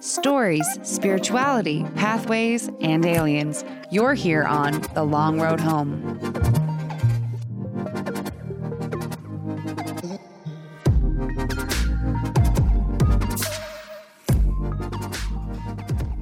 stories, spirituality, pathways, and aliens. You're here on The Long Road Home.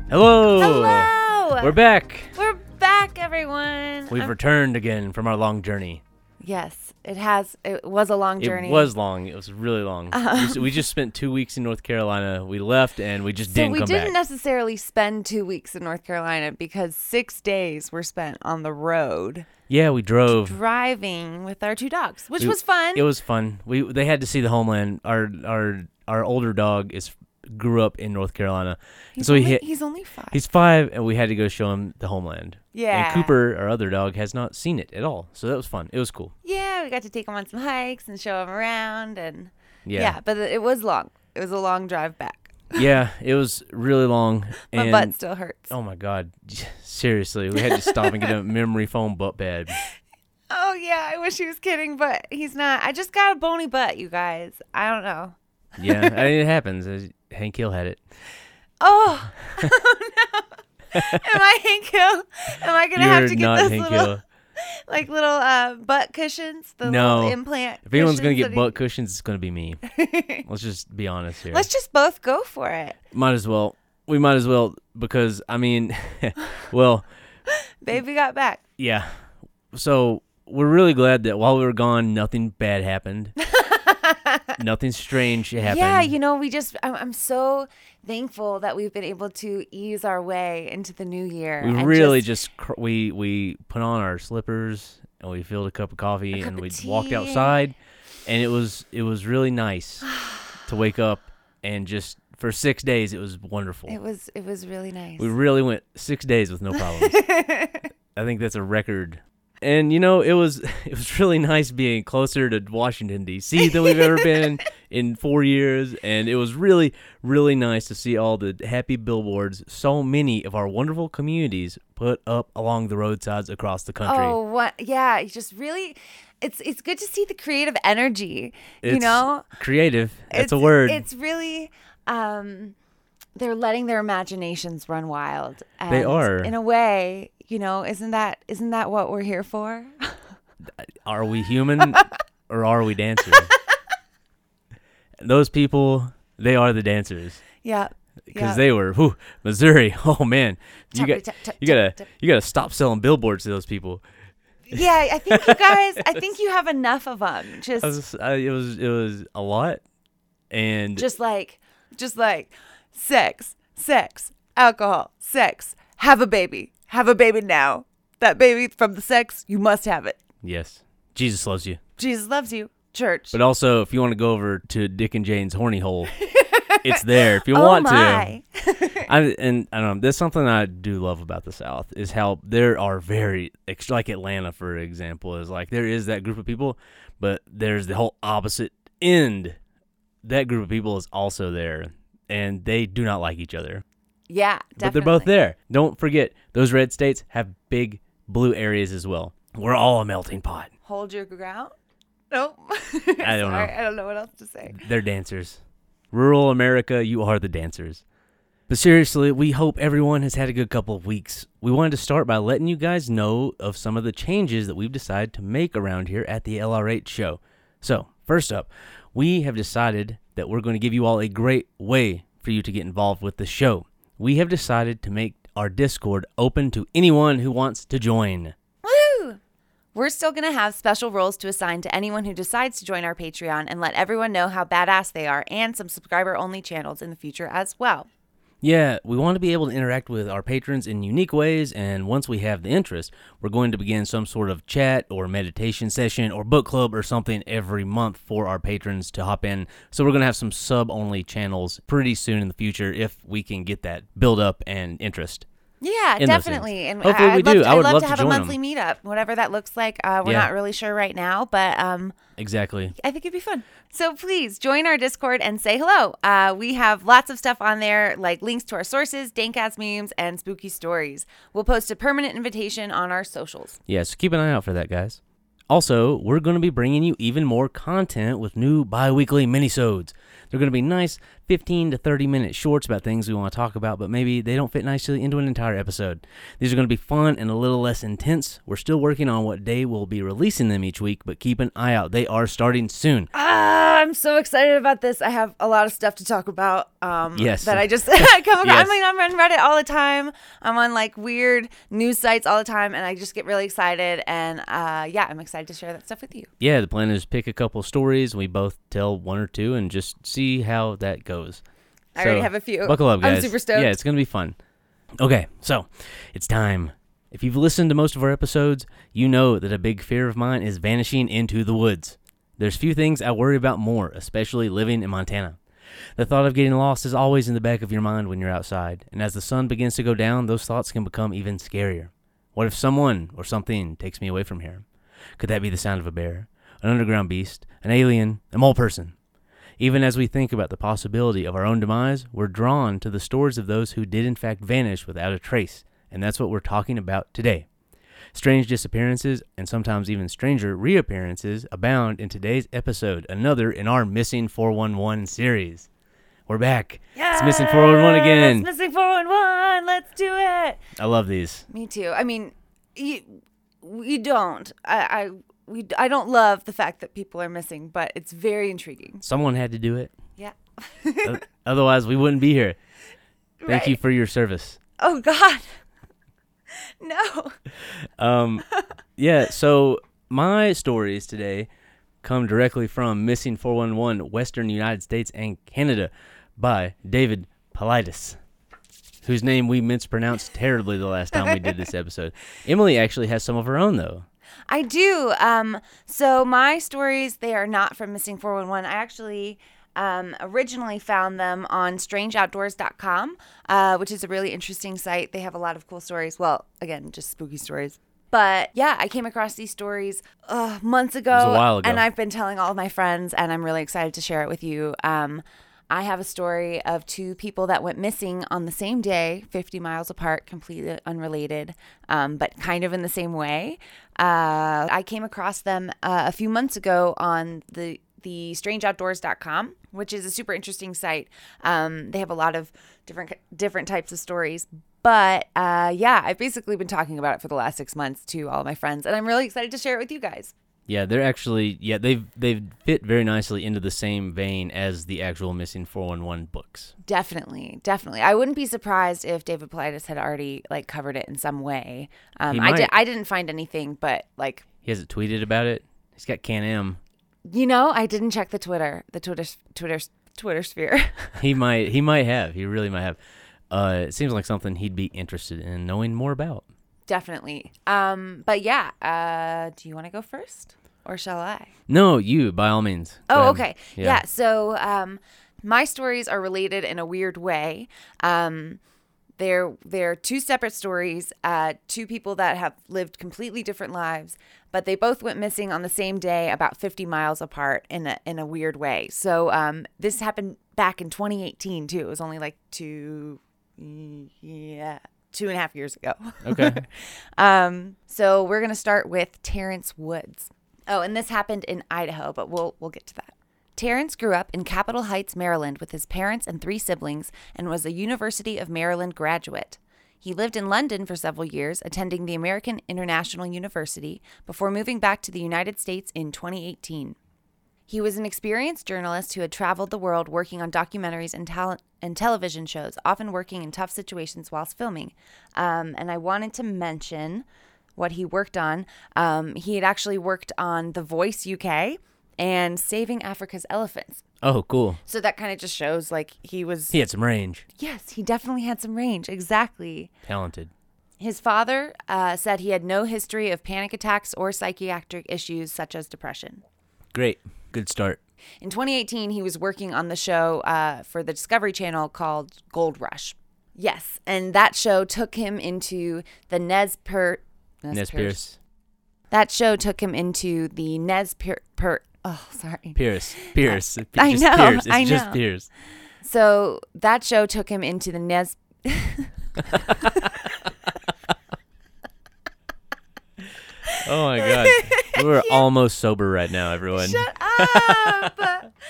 Hello. Hello. We're back. We're back, everyone. We've I'm- returned again from our long journey. Yes, it has. It was a long journey. It was long. It was really long. We uh-huh. s- we, just spent two weeks in North Carolina. We left and we just So didn't we didn't back. necessarily spend two weeks in North Carolina because six days were spent on the road yeah, we drove. driving with our two dogs, which We- was fun. It was fun. We they had to see the homeland. Our our our older dog is grew up in North Carolina, he's so he hit. He's only five. He's five, and we had to go show him the homeland. yeah. And Cooper, our other dog, has not seen it at all. So that was fun. It was cool. Yeah, we got to take him on some hikes and show him around, and Yeah. yeah, but it was long. It was a long drive back. Yeah, it was really long. My butt still hurts. Oh my god. Seriously, we had to stop and get a memory foam butt pad. Oh yeah, I wish he was kidding, but he's not. I just got a bony butt, you guys. I don't know. Yeah, I mean, it happens. Hank Hill had it. Oh, oh no! Am I Hank Hill? Am I gonna You're have to get those Hank little, Hill. like little uh, butt cushions? The No. little implant. If anyone's gonna get butt cushions, it's gonna be me. Let's just be honest here. Let's just both go for it, might as well. We might as well because I mean, well, baby. Got back. yeah. So we're really glad that while we were gone, nothing bad happened. Nothing strange happened. Yeah, you know, we just. I'm, I'm so thankful that we've been able to ease our way into the new year. we really just, just, cr- we we put on our slippers and we filled a cup of coffee cup and we walked outside and it was it was really nice to wake up and just for six days it was wonderful. It was. It was really nice. we really went six days with no problems. I think that's a record. And you know, it was it was really nice being closer to Washington D.C. than we've ever been in four years, and it was really really nice to see all the happy billboards so many of our wonderful communities put up along the roadsides across the country. Oh, what? Yeah, you just really. It's it's good to see the creative energy. you It's know, creative. That's it's, a word. It's really. Um, they're letting their imaginations run wild. And They are. In a way, you know, isn't that isn't that what we're here for? are we human or are we dancers? Those people, they are the dancers. yeah. because yeah. they were whew, Missouri. Oh man, you got you gotta you gotta stop selling billboards to those people. Yeah, I think you guys. I think you have enough of them. Just I was, I, it was it was a lot, and just like just like sex, sex, alcohol, sex. Have a baby. Have a baby now. That baby from the sex, you must have it. yes, Jesus loves you. Jesus loves you. Church. But also, if you want to go over to Dick and Jane's horny hole, it's there if you oh want my. to. I, and I don't know. There's something I do love about the South is how there are very like Atlanta, for example, is like there is that group of people, but there's the whole opposite end. That group of people is also there, and they do not like each other. Yeah, definitely. But they're both there. Don't forget, those red states have big blue areas as well. We're all a melting pot. Hold your ground. Nope. I don't know. I don't know what else to say. They're dancers. Rural America, you are the dancers. But seriously, we hope everyone has had a good couple of weeks. We wanted to start by letting you guys know of some of the changes that we've decided to make around here at the LRH show. So, first up, we have decided that we're going to give you all a great way for you to get involved with the show. We have decided to make our Discord open to anyone who wants to join. Woo! We're still going to have special roles to assign to anyone who decides to join our Patreon and let everyone know how badass they are and some subscriber only channels in the future as well. Yeah, we want to be able to interact with our patrons in unique ways, and once we have the interest, we're going to begin some sort of chat or meditation session or book club or something every month for our patrons to hop in. So we're going to have some sub only channels pretty soon in the future if we can get that build up and interest. Yeah, definitely. And Hopefully I, we I'd love do. To, I I'd love, love to to have a monthly meetup, whatever that looks like. Uh, we're Yeah. not really sure right now, but um, Exactly. I think it'd be fun. So please join our Discord and say hello. Uh, we have lots of stuff on there, like links to our sources, dankass memes, and spooky stories. We'll post a permanent invitation on our socials. Yeah, so keep an eye out for that, guys. Also, we're going to be bringing you even more content with new bi-weekly minisodes. They're going to be nice 15 to 30 minute shorts about things we want to talk about, but maybe they don't fit nicely into an entire episode. These are going to be fun and a little less intense. We're still working on what day we'll be releasing them each week, but keep an eye out. They are starting soon. Ah, I'm so excited about this. I have a lot of stuff to talk about. Um, Yes. That I just come across. Yes. I mean, I'm on Reddit all the time. I'm on like weird news sites all the time, and I just get really excited. And uh, yeah, I'm excited to share that stuff with you. Yeah, the plan is pick a couple stories. We both tell one or two and just see how that goes. I already have a few. Buckle up, I'm guys. super stoked. Yeah, it's gonna be fun. Okay, so it's time. If you've listened to most of our episodes, you know that a big fear of mine is vanishing into the woods. There's few things I worry about more, especially living in Montana. The thought of getting lost is always in the back of your mind when you're outside, and as the sun begins to go down, those thoughts can become even scarier. What if someone or something takes me away from here? Could that be the sound of a bear, an underground beast, an alien, a mole person? Even as we think about the possibility of our own demise, we're drawn to the stories of those who did in fact vanish without a trace, and that's what we're talking about today. Strange disappearances and sometimes even stranger reappearances abound in today's episode, another in our Missing 411 series. We're back. Yeah, It's Missing 411 again. It's missing 411. Let's do it. I love these. Me too. I mean, you, we don't. I, I we I don't love the fact that people are missing, but it's very intriguing. Someone had to do it. Yeah. O- Otherwise, we wouldn't be here. Thank you for your service. Oh God. No. Um, yeah, so my stories today come directly from Missing 411 Western United States and Canada by David Paulides, whose name we mispronounced terribly the last time we did this episode. Emily actually has some of her own, though. I do. Um, so my stories, they are not from Missing 411. I actually um, originally found them on strangeoutdoors.com, uh, which is a really interesting site. They have a lot of cool stories. Well, again, just spooky stories. But yeah, I came across these stories uh, months ago, was a while ago. and I've been telling all of my friends, and I'm really excited to share it with you. Um, I have a story of two people that went missing on the same day, 50 miles apart, completely unrelated, um, but kind of in the same way. Uh, I came across them uh, a few months ago on the the strangeoutdoors.com, which is a super interesting site. Um, they have a lot of different different types of stories. But uh, yeah, I've basically been talking about it for the last six months to all my friends, and I'm really excited to share it with you guys. Yeah, they're actually yeah they've they've fit very nicely into the same vein as the actual Missing 411 books. Definitely, definitely. I wouldn't be surprised if David Paulides had already like covered it in some way. Um, I, did. I didn't find anything, but like He hasn't tweeted about it. He's got Can M. you know, I didn't check the Twitter, the Twitter, Twitter, Twitter sphere. He might he might have. He really might have. Uh, it seems like something he'd be interested in knowing more about. Definitely. Um, but yeah, uh, do you want to go first, or shall I? No, you by all means. Oh, okay. Yeah. So um, my stories are related in a weird way. Um, they're they're two separate stories. Uh, two people that have lived completely different lives, but they both went missing on the same day, about 50 miles apart, in a in a weird way. So um, this happened back in 2018 too. It was only like two, yeah, two and a half years ago. Okay. Um, so we're gonna start with Terrence Woods. Oh, and this happened in Idaho, but we'll we'll get to that. Terrence grew up in Capitol Heights, Maryland, with his parents and three siblings, and was a University of Maryland graduate. He lived in London for several years, attending the American International University, before moving back to the United States in 2018. He was an experienced journalist who had traveled the world working on documentaries and talent and television shows, often working in tough situations whilst filming. Um, and I wanted to mention what he worked on. Um, he had actually worked on The Voice UK and Saving Africa's Elephants. Oh, cool. So that kind of just shows like he was. He had some range. Yes, he definitely had some range. Exactly. Talented. His father uh, said he had no history of panic attacks or psychiatric issues such as depression. Great. Good start. In 2018, he was working on the show uh, for the Discovery Channel called Gold Rush. Yes, and that show took him into the Nez Per. Nez Pierce. That show took him into the Nez Per. per oh, sorry. Pierce. Pierce. I just know, Pierce. It's I just know. Pierce. So that show took him into the Nez. Oh my god. We're almost sober right now, everyone. Shut up!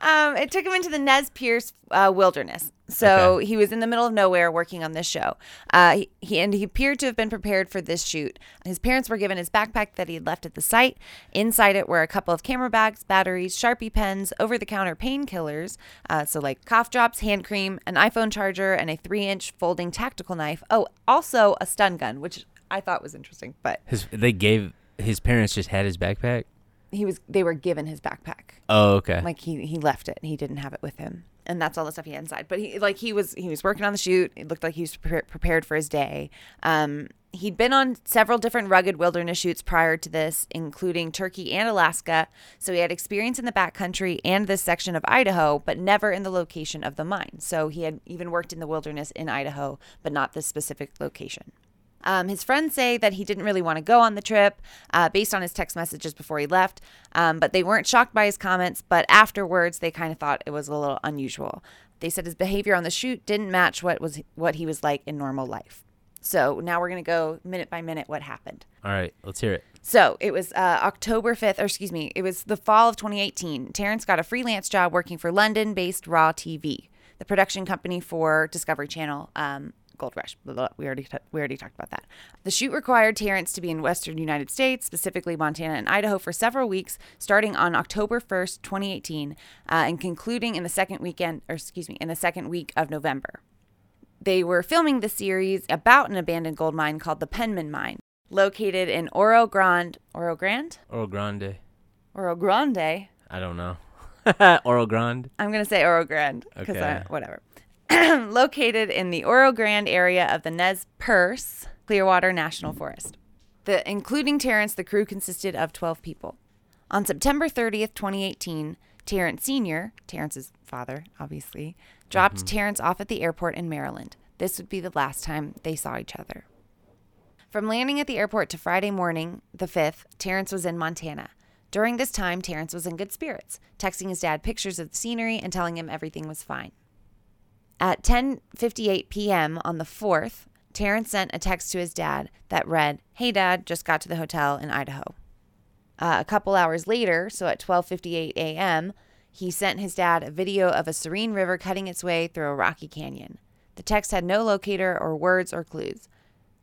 Um, it took him into the Nez Pierce uh, wilderness. So Okay. he was in the middle of nowhere working on this show. Uh, he, he and he appeared to have been prepared for this shoot. His parents were given his backpack that he had left at the site. Inside it were a couple of camera bags, batteries, Sharpie pens, over-the-counter painkillers, uh, so like cough drops, hand cream, an iPhone charger, and a three-inch folding tactical knife. Oh, also a stun gun, which I thought was interesting. But His they gave his parents just had his backpack. he was they were given his backpack. Oh, okay. like he he left it he didn't have it with him and that's all the stuff he had inside but he like he was he was working on the shoot it looked like he was pre- prepared for his day um he'd been on several different rugged wilderness shoots prior to this including turkey and alaska so he had experience in the backcountry and this section of idaho but never in the location of the mine so he had even worked in the wilderness in idaho but not this specific location um, his friends say that he didn't really want to go on the trip uh, based on his text messages before he left, um, but they weren't shocked by his comments. But afterwards, they kind of thought it was a little unusual. They said his behavior on the shoot didn't match what was what he was like in normal life. So now we're gonna go minute by minute what happened. All right, let's hear it. So it was uh, October 5th, or excuse me, it was the fall of 2018. Terrence got a freelance job working for London based Raw TV, the production company for Discovery Channel. Um, Gold Rush. Blah, blah, blah. We already t- we already talked about that. The shoot required Terrence to be in Western United States, specifically Montana and Idaho, for several weeks, starting on October 1st, 2018, uh, and concluding in the second weekend, or excuse me, in the second week of November. They were filming the series about an abandoned gold mine called the Penman Mine, located in Oro Grande. Oro Grande? Oro Grande. Oro Grande. I don't know. Oro Grande. I'm going to say Oro Grande because Okay. whatever. located in the Oro Grande area of the Nez Perce Clearwater National Forest. The including Terrence, the crew consisted of 12 people. On September 30th, 2018, Terrence Sr., Terrence's father, obviously, dropped mm-hmm. Terrence off at the airport in Maryland. This would be the last time they saw each other. From landing at the airport to Friday morning, the 5th, Terrence was in Montana. During this time, Terrence was in good spirits, texting his dad pictures of the scenery and telling him everything was fine. At 10:58 p.m. on the 4th, Terrence sent a text to his dad that read, "Hey dad, just got to the hotel in Idaho." Uh, a couple hours later, so at 12:58 a.m., he sent his dad a video of a serene river cutting its way through a rocky canyon. The text had no locator or words or clues.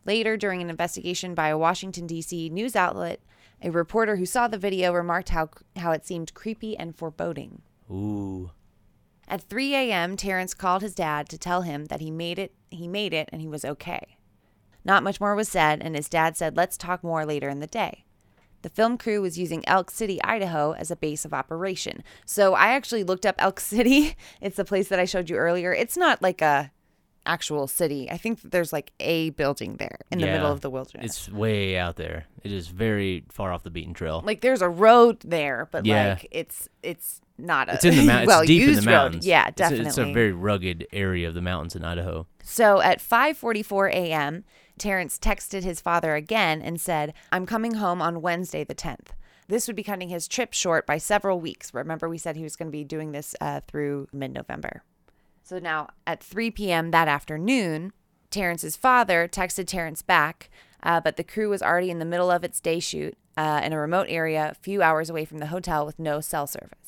Later, during an investigation by a Washington, D.C. news outlet, a reporter who saw the video remarked how, how it seemed creepy and foreboding. Ooh. At 3 a.m., Terrence called his dad to tell him that he made it, he made it, and he was okay. Not much more was said, and his dad said, "Let's talk more later in the day." The film crew was using Elk City, Idaho, as a base of operation. So I actually looked up Elk City. It's the place that I showed you earlier. It's not like a actual city. I think there's like a building there in the middle of the wilderness. It's way out there. It is very far off the beaten trail. like there's a road there, but Yeah. like it's it's not a it's in the mountains. well it's deep in used the mountains. road. Yeah, It's a- definitely. It's a, very rugged area of the mountains in Idaho. So at 5:44 a.m., Terrence texted his father again and said, "I'm coming home on Wednesday the 10th." This would be cutting his trip short by several weeks. Remember, we said he was going to be doing this uh, through mid-November. So now at 3 p.m. that afternoon, Terrence's father texted Terrence back, uh, but the crew was already in the middle of its day shoot uh, in a remote area a few hours away from the hotel with no cell service.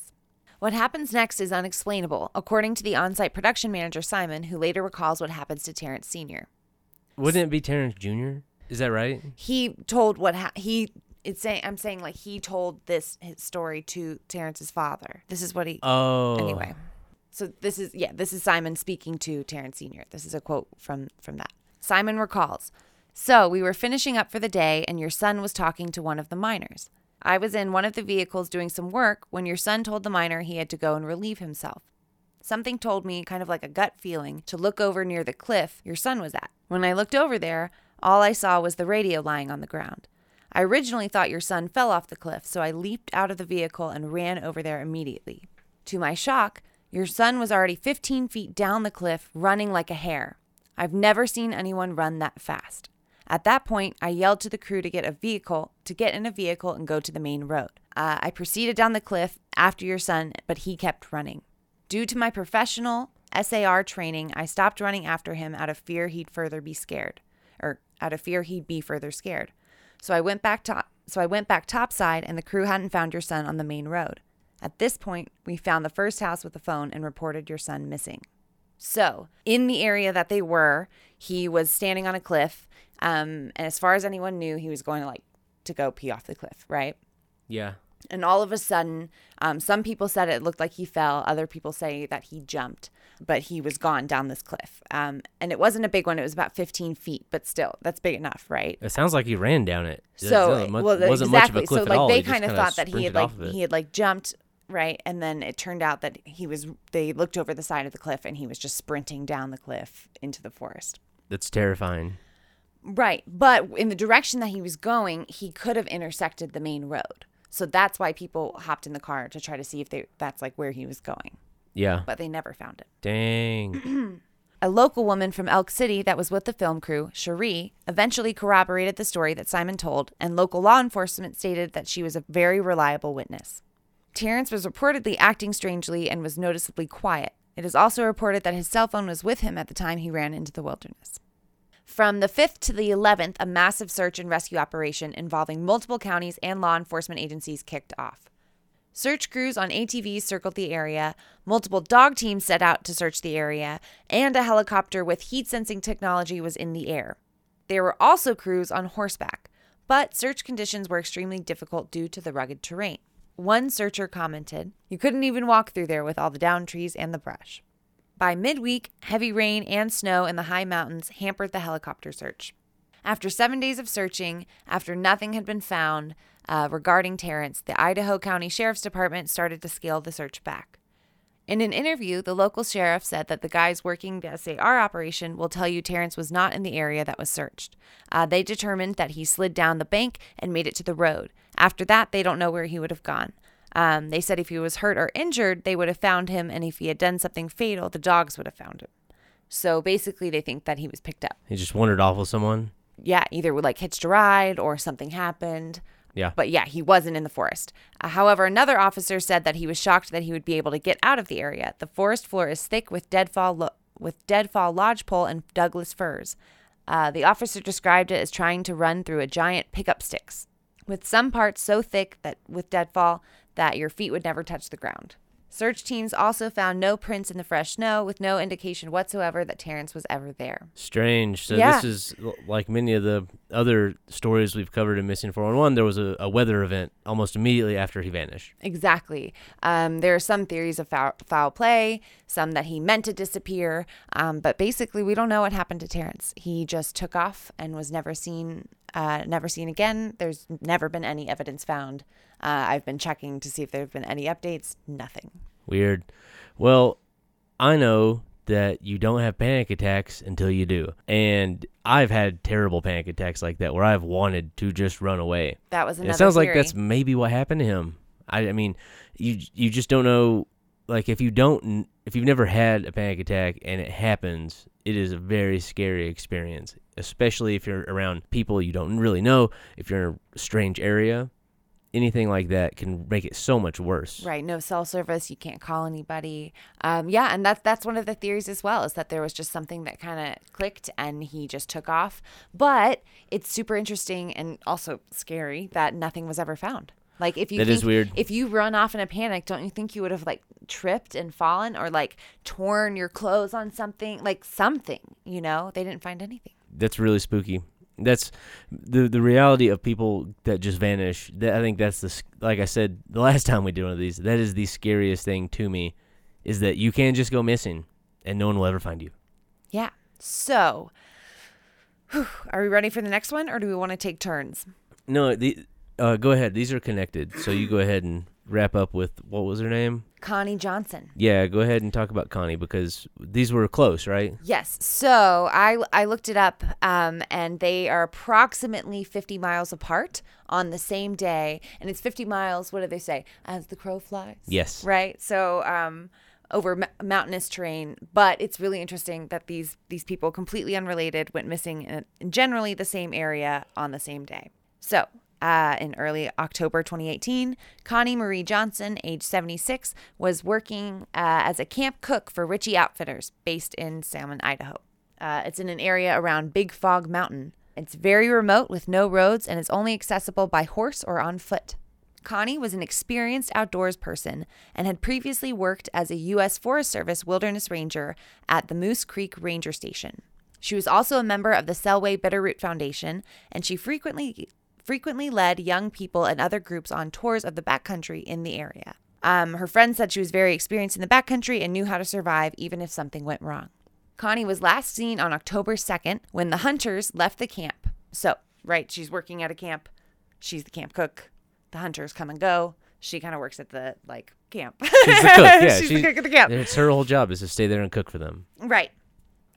What happens next is unexplainable, according to the on site production manager Simon, who later recalls what happens to Terrence Sr. Wouldn't it be Terrence Jr.? Is that right? He told what ha- he. It's saying I'm saying like he told this his story to Terrence's father. This is what he. Oh. Anyway, so this is yeah, this is Simon speaking to Terrence Sr. This is a quote from from that. Simon recalls. So we were finishing up for the day, and your son was talking to one of the miners. I was in one of the vehicles doing some work when your son told the miner he had to go and relieve himself. Something told me, kind of like a gut feeling, to look over near the cliff your son was at. When I looked over there, all I saw was the radio lying on the ground. I originally thought your son fell off the cliff, so I leaped out of the vehicle and ran over there immediately. To my shock, your son was already 15 feet down the cliff, running like a hare. I've never seen anyone run that fast. At that point, I yelled to the crew to get a vehicle, to get in a vehicle and go to the main road. Uh, I proceeded down the cliff after your son, but he kept running. Due to my professional SAR training, I stopped running after him out of fear he'd further be scared, or out of fear he'd be further scared. So I went back top. So I went back topside, and the crew hadn't found your son on the main road. At this point, we found the first house with a phone and reported your son missing. So, in the area that they were, he was standing on a cliff. Um, and as far as anyone knew, he was going to like to go pee off the cliff, right? Yeah. And all of a sudden, um, some people said it looked like he fell. Other people say that he jumped, but he was gone down this cliff. Um, and it wasn't a big one; it was about 15 feet, but still, that's big enough, right? It sounds like he ran down it. It So, wasn't much- well, wasn't much of a exactly. cliff so, like, they kind of thought that he had like he had like jumped, right? And then it turned out that he was. They looked over the side of the cliff, and he was just sprinting down the cliff into the forest. That's terrifying. Right. But in the direction that he was going, he could have intersected the main road. So that's why people hopped in the car to try to see if they that's like where he was going. Yeah. But they never found it. Dang. A local woman from Elk City that was with the film crew, Cherie, eventually corroborated the story that Simon told, and local law enforcement stated that she was a very reliable witness. Terrence was reportedly acting strangely and was noticeably quiet. It is also reported that his cell phone was with him at the time he ran into the wilderness. From the 5th to the 11th, a massive search and rescue operation involving multiple counties and law enforcement agencies kicked off. Search crews on ATVs circled the area, multiple dog teams set out to search the area, and a helicopter with heat sensing technology was in the air. There were also crews on horseback, but search conditions were extremely difficult due to the rugged terrain. One searcher commented, You couldn't even walk through there with all the down trees and the brush. By midweek, heavy rain and snow in the high mountains hampered the helicopter search. After seven days of searching, after nothing had been found uh, regarding Terrence, the Idaho County Sheriff's Department started to scale the search back. In an interview, the local sheriff said that the guys working the SAR operation will tell you Terrence was not in the area that was searched. Uh, they determined that he slid down the bank and made it to the road. After that, they don't know where he would have gone. Um, they said if he was hurt or injured, they would have found him, and if he had done something fatal, the dogs would have found him. So basically, they think that he was picked up. he just wandered off with someone. Yeah, either like hitched a ride or something happened. Yeah. But yeah, he wasn't in the forest. Uh, however, another officer said that he was shocked that he would be able to get out of the area. The forest floor is thick with deadfall lo- with deadfall lodgepole and Douglas firs. Uh, the officer described it as trying to run through a giant pickup sticks, with some parts so thick that with deadfall that your feet would never touch the ground. Search teams also found no prints in the fresh snow, with no indication whatsoever that Terrence was ever there. Strange. So Yeah. this is like many of the other stories we've covered in Missing 411. There was a, a weather event almost immediately after he vanished. Exactly. Um, there are some theories of foul, foul play, some that he meant to disappear, um, but basically, we don't know what happened to Terrence. He just took off and was never seen, uh, never seen again. There's never been any evidence found. Uh, I've been checking to see if there have been any updates. Nothing. Weird. Well, I know that you don't have panic attacks until you do. And I've had terrible panic attacks like that where I've wanted to just run away. That was another. it sounds like that's maybe what happened to him. I, I mean, you you just don't know. Like if you don't, if you've never had a panic attack and it happens, it is a very scary experience. Especially if you're around people you don't really know. If you're in a strange area, anything like that can make it so much worse. Right, no cell service. You can't call anybody. Um, yeah, and that's that's one of the theories as well is that there was just something that kind of clicked and he just took off. But it's super interesting and also scary that nothing was ever found. Like if you That is think- weird. If you run off in a panic, don't you think you would have like tripped and fallen or like torn your clothes on something, like something? You know, they didn't find anything. that's really spooky. That's the the reality of people that just vanish. That I think that's the like I said the last time we did one of these. That is the scariest thing to me, is that you can just go missing and no one will ever find you. Yeah. So, whew, are we ready for the next one, or do we want to take turns? No, the uh, go ahead. These are connected, so you go ahead and wrap up with what was her name? Connie Johnson. Yeah, go ahead and talk about Connie because these were close, right? Yes. So I I looked it up, um, and they are approximately 50 miles apart on the same day, and it's 50 miles. What do they say? As the crow flies. Yes. Right. So um, over m- mountainous terrain, but it's really interesting that these these people completely unrelated went missing in, in generally the same area on the same day. So. Uh, in early October 2018, Connie Marie Johnson, age 76, was working uh, as a camp cook for Ritchie Outfitters based in Salmon, Idaho. Uh, it's in an area around Big Fog Mountain. It's very remote with no roads and is only accessible by horse or on foot. Connie was an experienced outdoors person and had previously worked as a U.S. Forest Service wilderness ranger at the Moose Creek Ranger Station. She was also a member of the Selway Bitterroot Foundation, and she frequently frequently led young people and other groups on tours of the backcountry in the area. Um, her friends said she was very experienced in the backcountry and knew how to survive even if something went wrong. Connie was last seen on October 2nd when the hunters left the camp. So, right, she's working at a camp. She's the camp cook. The hunters come and go. She kind of works at the like camp. She's the cook. Yeah, she's she- the cook at the camp. It's her whole job is to stay there and cook for them. Right.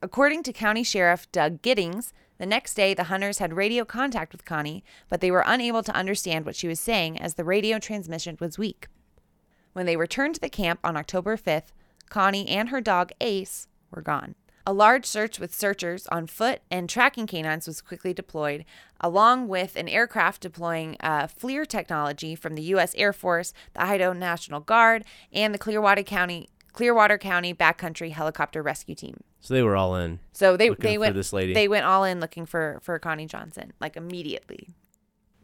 According to County Sheriff Doug Giddings, the next day the hunters had radio contact with Connie, but they were unable to understand what she was saying as the radio transmission was weak. When they returned to the camp on October 5th, Connie and her dog Ace were gone. A large search with searchers on foot and tracking canines was quickly deployed, along with an aircraft deploying uh, FLIR technology from the U.S. Air Force, the Idaho National Guard, and the Clearwater County Clearwater County Backcountry Helicopter Rescue Team. So they were all in. So they they for went this lady. they went all in looking for for Connie Johnson like immediately.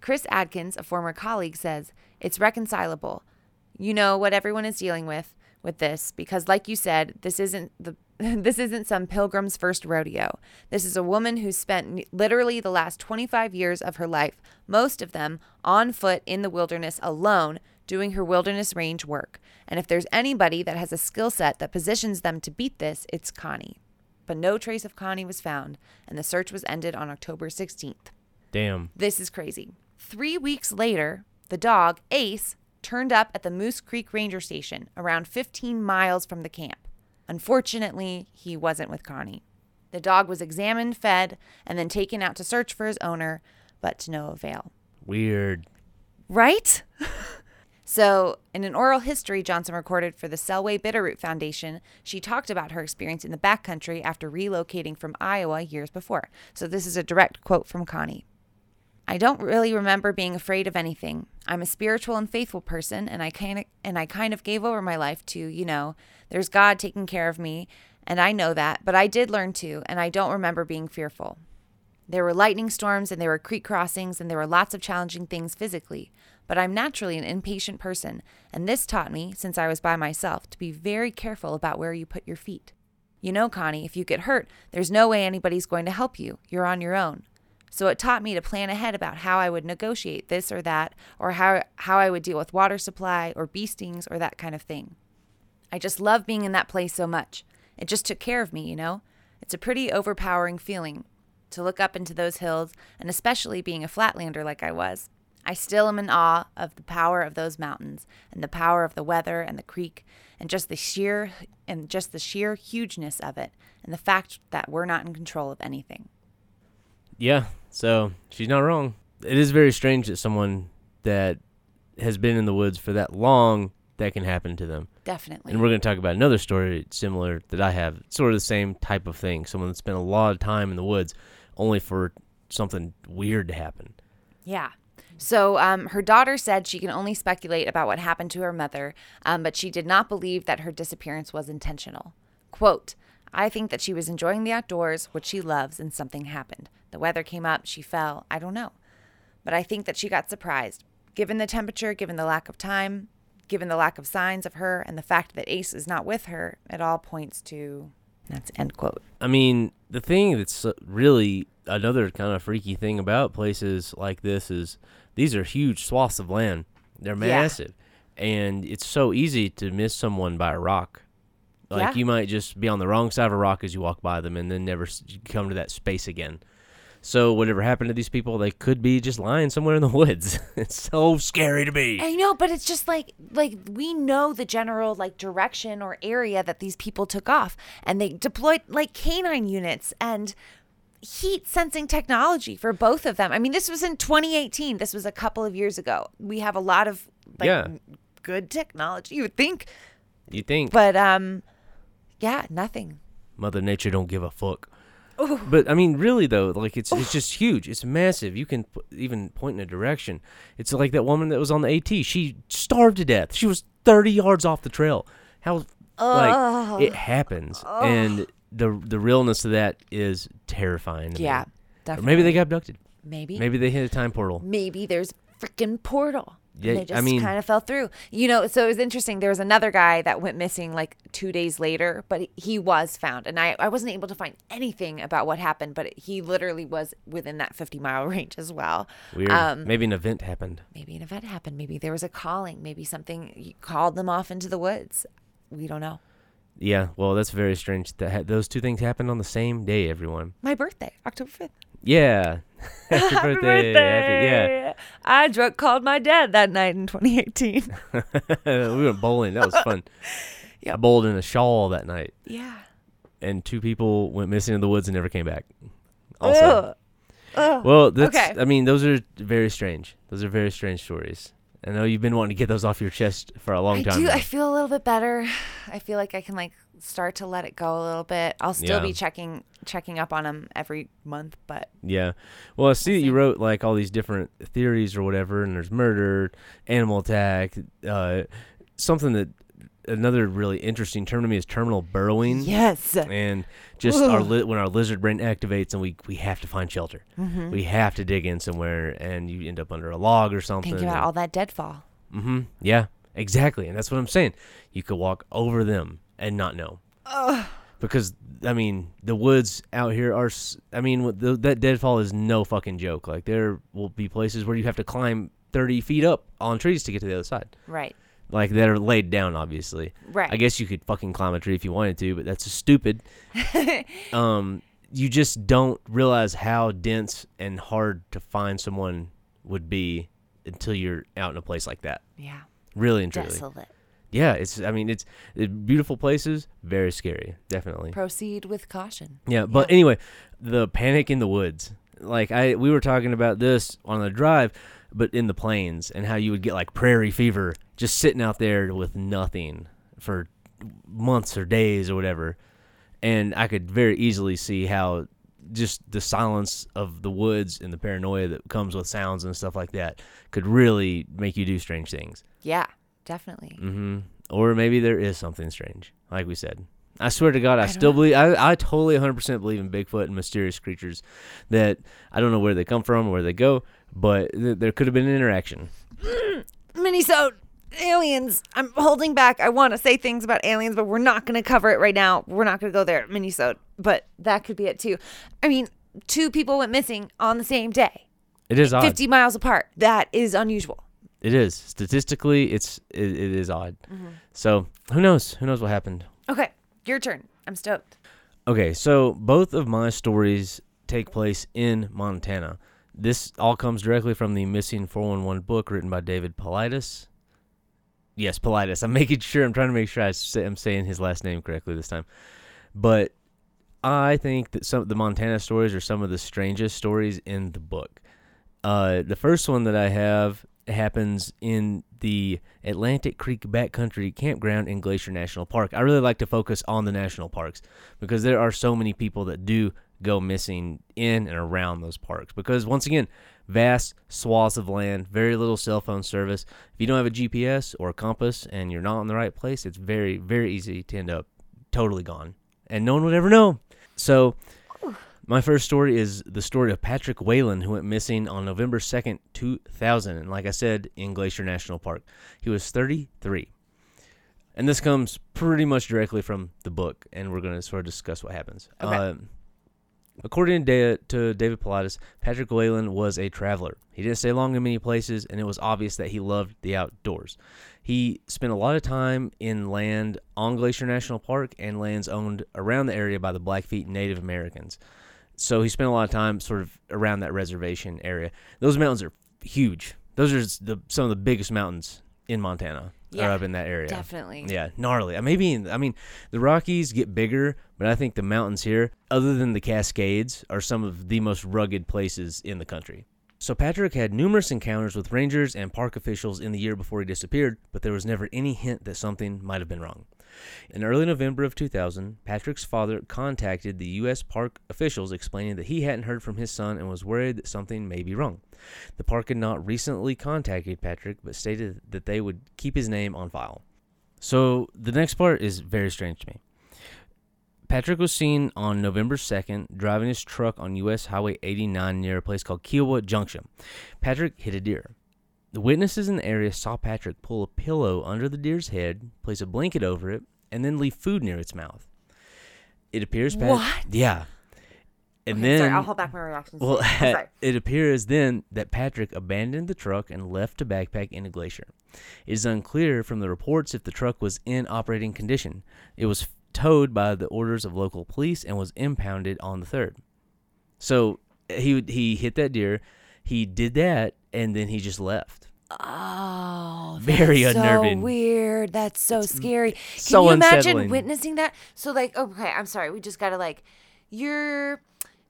Chris Adkins, a former colleague, says it's reconcilable. You know what everyone is dealing with with this because like you said, this isn't the this isn't some pilgrim's first rodeo. This is a woman who spent literally the last 25 years of her life, most of them on foot in the wilderness alone, doing her wilderness range work. And if there's anybody that has a skill set that positions them to beat this, it's Connie. But no trace of Connie was found, and the search was ended on October 16th. Damn. This is crazy. Three weeks later, the dog, Ace, turned up at the Moose Creek Ranger Station, around 15 miles from the camp. Unfortunately, he wasn't with Connie. The dog was examined, fed, and then taken out to search for his owner, but to no avail. Weird. Right? so, in an oral history Johnson recorded for the Selway Bitterroot Foundation, she talked about her experience in the backcountry after relocating from Iowa years before. So, this is a direct quote from Connie. I don't really remember being afraid of anything. I'm a spiritual and faithful person and I kind of and I kind of gave over my life to, you know, there's God taking care of me and I know that, but I did learn to and I don't remember being fearful. There were lightning storms and there were creek crossings and there were lots of challenging things physically. But I'm naturally an impatient person, and this taught me, since I was by myself, to be very careful about where you put your feet. You know, Connie, if you get hurt, there's no way anybody's going to help you. You're on your own. So it taught me to plan ahead about how I would negotiate this or that, or how, how I would deal with water supply or bee stings or that kind of thing. I just love being in that place so much. It just took care of me, you know? It's a pretty overpowering feeling to look up into those hills, and especially being a flatlander like I was. I still am in awe of the power of those mountains and the power of the weather and the creek and just the sheer and just the sheer hugeness of it and the fact that we're not in control of anything. Yeah. So she's not wrong. It is very strange that someone that has been in the woods for that long that can happen to them. Definitely. And we're going to talk about another story similar that I have. Sort of the same type of thing. Someone that spent a lot of time in the woods only for something weird to happen. Yeah. So um, her daughter said she can only speculate about what happened to her mother, um, but she did not believe that her disappearance was intentional. Quote, I think that she was enjoying the outdoors, which she loves, and something happened. The weather came up, she fell, I don't know. But I think that she got surprised. Given the temperature, given the lack of time, given the lack of signs of her, and the fact that Ace is not with her, it all points to. That's end quote. I mean, the thing that's uh, really another kind of freaky thing about places like this is these are huge swaths of land. They're Yeah. massive. And it's so easy to miss someone by a rock. Like Yeah. you might just be on the wrong side of a rock as you walk by them and then never come to that space again. So whatever happened to these people, they could be just lying somewhere in the woods. it's so scary to me. I know, but it's just like like we know the general like direction or area that these people took off and they deployed like canine units and heat sensing technology for both of them. I mean, this was in 2018. This was a couple of years ago. We have a lot of like Yeah. good technology, you would think, You think but um yeah, nothing. Mother Nature don't give a fuck. But I mean, really though, like it's it's just huge. It's massive. You can p- even point in a direction. It's like that woman that was on the AT. She starved to death. She was thirty yards off the trail. How like it happens, and the the realness of that is terrifying. to me. Yeah, Or maybe they got abducted. maybe Maybe they hit a time portal. maybe there's freaking portal. Yeah, they just I mean, kind of fell through. You know, so it was interesting. There was another guy that went missing like two days later, but he was found. And I, I wasn't able to find anything about what happened, but he literally was within that 50 mile range as well. weird. Um, Maybe an event happened. maybe an event happened. Maybe there was a calling. Maybe something called them off into the woods. We don't know. Yeah, well, that's very strange that ha- those two things happened on the same day. Everyone. My birthday, October 5th. Yeah. Happy birthday. Happy- I drunk called my dad that night in 2018. we went bowling. That was fun. Yep. I bowled in a shawl that night, yeah. and two people went missing in the woods and never came back. Also, Ugh. Ugh. well, that's. Okay. I mean, those are very strange. Those are very strange stories. I know you've been wanting to get those off your chest for a long I time. do. now. I feel a little bit better. I feel like I can like start to let it go a little bit. I'll still Yeah. be checking checking up on them every month, but Yeah. Well, I see that you wrote like all these different theories or whatever, and there's murder, animal attack, uh, something that another really interesting term to me is terminal burrowing. yes. And just our li- when our lizard brain activates and we we have to find shelter. Mm-hmm. We have to dig in somewhere, and you end up under a log or something. Think about all that deadfall. Mm-hmm. Yeah. Exactly, and that's what I'm saying. You could walk over them and not know. Because I mean, the woods out here are. I mean, the, that deadfall is no fucking joke. Like there will be places where you have to climb 30 feet up on trees to get to the other side. Right. Like that are laid down, obviously. Right. I guess you could fucking climb a tree if you wanted to, but that's just stupid. um, you just don't realize how dense and hard to find someone would be until you're out in a place like that. Yeah. Really and truly. Desolate. Yeah, it's. I mean, it's, it's beautiful places. Very scary, definitely. Proceed with caution. Yeah, but anyway, the panic in the woods. Like I, we were talking about this on the drive, but in the plains and how you would get like prairie fever just sitting out there with nothing for months or days or whatever. And I could very easily see how just the silence of the woods and the paranoia that comes with sounds and stuff like that could really make you do strange things. Yeah. Definitely. hmm Or maybe there is something strange, like we said. I swear to God, I, don't still know. believe. I, I totally 100% believe in Bigfoot and mysterious creatures that I don't know where they come from or where they go, but th- there could have been an interaction. Minnesota aliens. I'm holding back. I want to say things about aliens, but we're not going to cover it right now. We're not going to go there, Minnesota. But that could be it too. I mean, two people went missing on the same day, It is odd. 50 miles apart. That is unusual. It is statistically, it's it, it is odd. Mm-hmm. So who knows? Who knows what happened? Okay, your turn. I'm stoked. Okay, so both of my stories take place in Montana. This all comes directly from the Missing 411 book written by David Paulides. Yes, Paulides. I'm making sure, I'm trying to make sure I say, I'm saying his last name correctly this time. But I think that some of the Montana stories are some of the strangest stories in the book. Uh, the first one that I have happens in the Atlantic Creek Backcountry Campground in Glacier National Park. I really like to focus on the national parks because there are so many people that do go missing in and around those parks. Because once again, vast swaths of land, very little cell phone service. If you don't have a GPS or a compass and you're not in the right place, it's very, very easy to end up totally gone. And no one would ever know. So, my first story is the story of Patrick Whalen, who went missing on November 2nd, 2000. And like I said, in Glacier National Park. He was 33. And this comes pretty much directly from the book, and we're going to sort of discuss what happens. Okay. Um, according to, David Paulides, Patrick Whalen was a traveler. He didn't stay long in many places, and it was obvious that he loved the outdoors. He spent a lot of time in land on Glacier National Park and lands owned around the area by the Blackfeet Native Americans. So he spent a lot of time sort of around that reservation area. Those mountains are huge. Those are the some of the biggest mountains in Montana. Yeah, are up in that area. Definitely. Yeah, gnarly. Maybe in, I mean the Rockies get bigger, but I think the mountains here, other than the Cascades, are some of the most rugged places in the country. So Patrick had numerous encounters with rangers and park officials in the year before he disappeared, but there was never any hint that something might have been wrong. In early November of 2000, Patrick's father contacted the U.S. park officials explaining that he hadn't heard from his son and was worried that something may be wrong. The park had not recently contacted Patrick, but stated that they would keep his name on file. So the next part is very strange to me. Patrick was seen on November 2nd driving his truck on U.S. Highway 89 near a place called Kiowa Junction. Patrick hit a deer. The witnesses in the area saw Patrick pull a pillow under the deer's head, place a blanket over it, and then leave food near its mouth. It appears Pat- What? Yeah. And Okay, then sorry, I'll hold back my reactions. well, sorry. it appears then that Patrick abandoned the truck and left to backpack in a glacier. It is unclear from the reports if the truck was in operating condition. It was towed by the orders of local police and was impounded on the third. So he he hit that deer, he did that, and then he just left. Oh, Very that's unnerving. So weird. That's so scary. Can so you imagine unsettling. witnessing that? So like, okay, I'm sorry. We just gotta like, you're.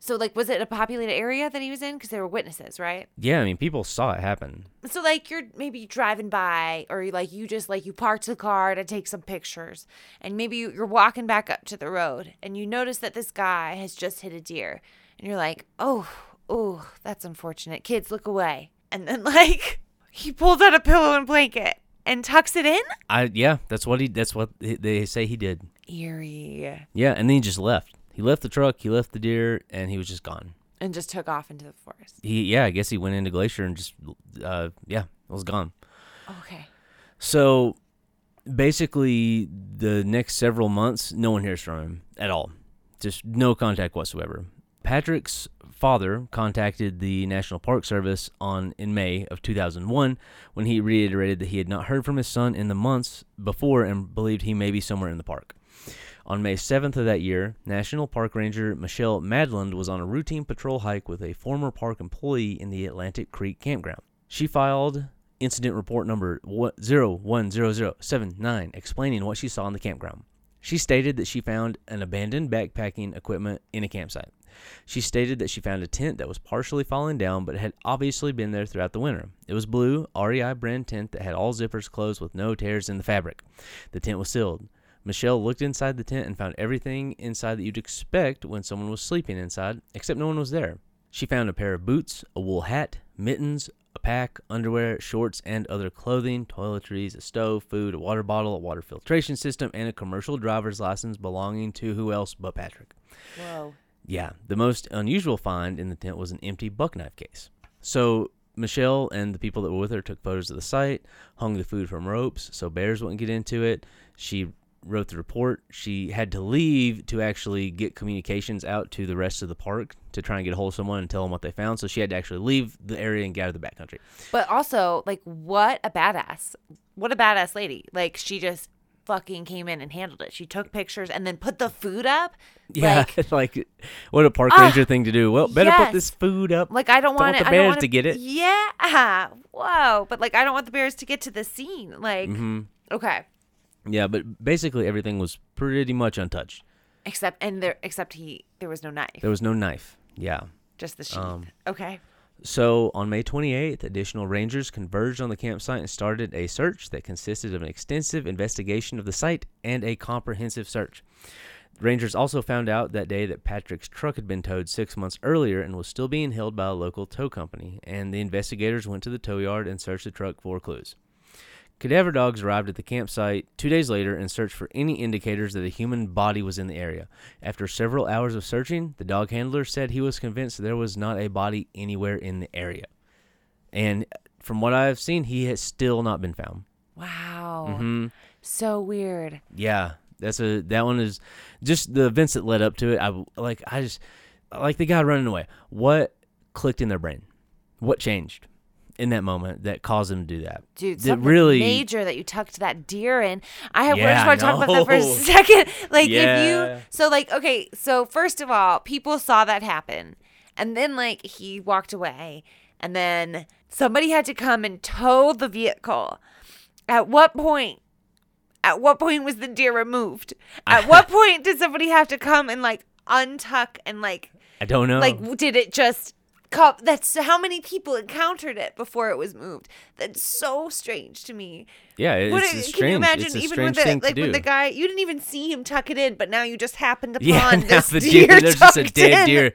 So like, was it a populated area that he was in? Because there were witnesses, right? Yeah, I mean, people saw it happen. So like, you're maybe driving by, or like you just like you parked the car to take some pictures, and maybe you- you're walking back up to the road, and you notice that this guy has just hit a deer, and you're like, oh, oh, that's unfortunate. Kids, look away. And then like, he pulls out a pillow and blanket and tucks it in. I yeah, that's what he that's what he- they say he did. Eerie. Yeah, and then he just left. He left the truck, he left the deer, and he was just gone. And just took off into the forest. He yeah, I guess he went into Glacier and just uh yeah, was gone. Okay. So basically the next several months no one hears from him at all. Just no contact whatsoever. Patrick's father contacted the National Park Service on in May of 2001 when he reiterated that he had not heard from his son in the months before and believed he may be somewhere in the park. On May 7th of that year, National Park Ranger Michelle Madland was on a routine patrol hike with a former park employee in the Atlantic Creek campground. She filed incident report number 010079 explaining what she saw in the campground. She stated that she found an abandoned backpacking equipment in a campsite. She stated that she found a tent that was partially falling down but had obviously been there throughout the winter. It was blue REI brand tent that had all zippers closed with no tears in the fabric. The tent was sealed. Michelle looked inside the tent and found everything inside that you'd expect when someone was sleeping inside, except no one was there. She found a pair of boots, a wool hat, mittens, a pack, underwear, shorts, and other clothing, toiletries, a stove, food, a water bottle, a water filtration system, and a commercial driver's license belonging to who else but Patrick. Whoa. Yeah, the most unusual find in the tent was an empty buck knife case. So Michelle and the people that were with her took photos of the site, hung the food from ropes so bears wouldn't get into it. She wrote the report. She had to leave to actually get communications out to the rest of the park to try and get a hold of someone and tell them what they found. So she had to actually leave the area and get out of the backcountry. But also, like, what a badass. What a badass lady. Like, she just fucking came in and handled it. She took pictures and then put the food up. Yeah, Like, like what a park Ah, ranger thing to do. Well, better yes. put this food up. like I don't Don't want, want it. the bears want to get it. Yeah. Whoa. But like, I don't want the bears to get to the scene. Like, mm-hmm. okay. Yeah, but basically everything was pretty much untouched. Except, and there, except he, there was no knife. There was no knife. Yeah. just the sheath. um, okay. So on May 28th, additional rangers converged on the campsite and started a search that consisted of an extensive investigation of the site and a comprehensive search. Rangers also found out that day that Patrick's truck had been towed six months earlier and was still being held by a local tow company, and the investigators went to the tow yard and searched the truck for clues. Cadaver dogs arrived at the campsite two days later and searched for any indicators that a human body was in the area. After several hours of searching, the dog handler said he was convinced there was not a body anywhere in the area. And from what I've seen, he has still not been found. Wow. hmm So weird. Yeah, that's a that one is just the events that led up to it. I like I just like the guy running away. What clicked in their brain? What changed in that moment that caused him to do that? Dude, That really major that you tucked that deer in. I have Yeah, just want to talk about that for a second. Like if you so like okay, so first of all, people saw that happen. And then like he walked away and then somebody had to come and tow the vehicle. At what point? At what point was the deer removed? At what point did somebody have to come and like untuck and like I don't know. like, did it just come? That's how many people encountered it before it was moved. That's so strange to me. yeah, it's, What a- can you imagine it's even with the like with the guy? You didn't even see him tuck it in, but now you just happened upon yeah, this the deer, deer, there's just a dead in deer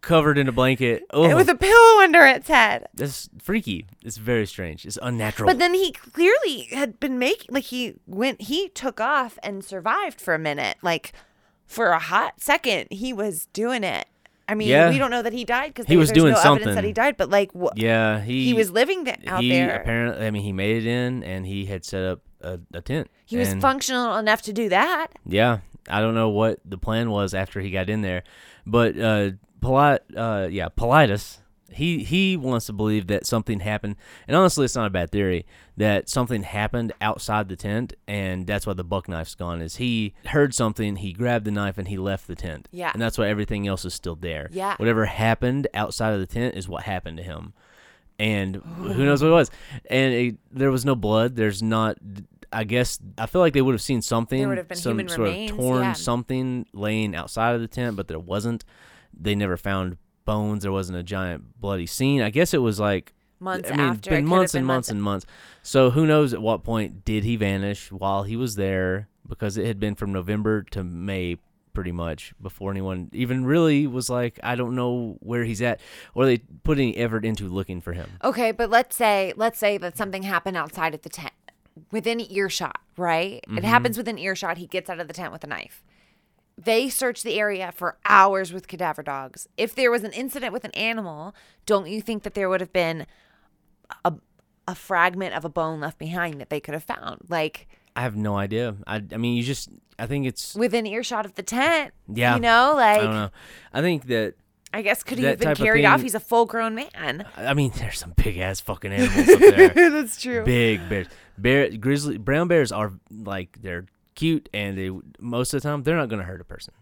covered in a blanket. Oh, with a pillow under its head. that's freaky. It's very strange. It's unnatural. But then he clearly had been making like he went he took off and survived for a minute. Like for a hot second, he was doing it. I mean, Yeah. we don't know that he died because He was there's doing no evidence that he died. But like, wh- Yeah, he he was living th- out he there. apparently. I mean, he made it in, and he had set up a, a tent. he was functional enough to do that. Yeah, I don't know what the plan was after he got in there, but uh, uh, yeah, Paulides, he he wants to believe that something happened, and honestly, it's not a bad theory that something happened outside the tent, and that's why the buck knife's gone. Is he heard something, he grabbed the knife, and he left the tent. Yeah. and that's why everything else is still there. Yeah. whatever happened outside of the tent is what happened to him, and who knows what it was. And it, there was no blood. There's not. I guess I feel like they would have seen something. There would have been some human sort remains, of torn yeah. something laying outside of the tent, but there wasn't. They never found bones. There wasn't a giant bloody scene. I guess it was like Months I mean, after, been months been and months months- and months. So who knows at what point did he vanish while he was there? Because it had been from November to May, pretty much before anyone even really was like, I don't know where he's at, or they put any effort into looking for him. Okay, but let's say let's say that something happened outside of the tent, within earshot, right? Mm-hmm. It happens within earshot. He gets out of the tent with a knife. They searched the area for hours with cadaver dogs. If there was an incident with an animal, don't you think that there would have been a a fragment of a bone left behind that they could have found, like I have no idea. I, I mean, you just, I think it's, within earshot of the tent? Yeah. you know, like I don't know. I think that I guess could he have been type of carried off? He's a full grown man. I mean, there's some big ass fucking animals up there. That's true. big bears. Bear grizzly brown bears are like they're cute and they most of the time they're not going to hurt a person,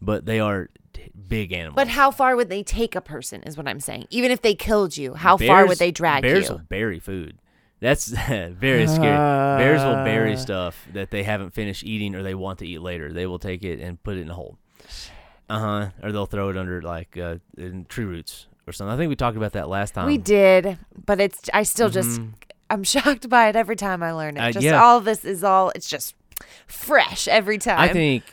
but they are t- big animals. But how far would they take a person? Is what I'm saying. Even if they killed you, how far would they drag bears you? will bury food. That's very scary. bears will bury stuff that they haven't finished eating or they want to eat later. They will take it and put it in a hole. Uh huh. Or they'll throw it under like uh, in tree roots or something. I think we talked about that last time. we did, but it's. I still just. I'm shocked by it every time I learn it. Mm-hmm. Uh, just yeah. all this is all. It's just fresh every time. I think,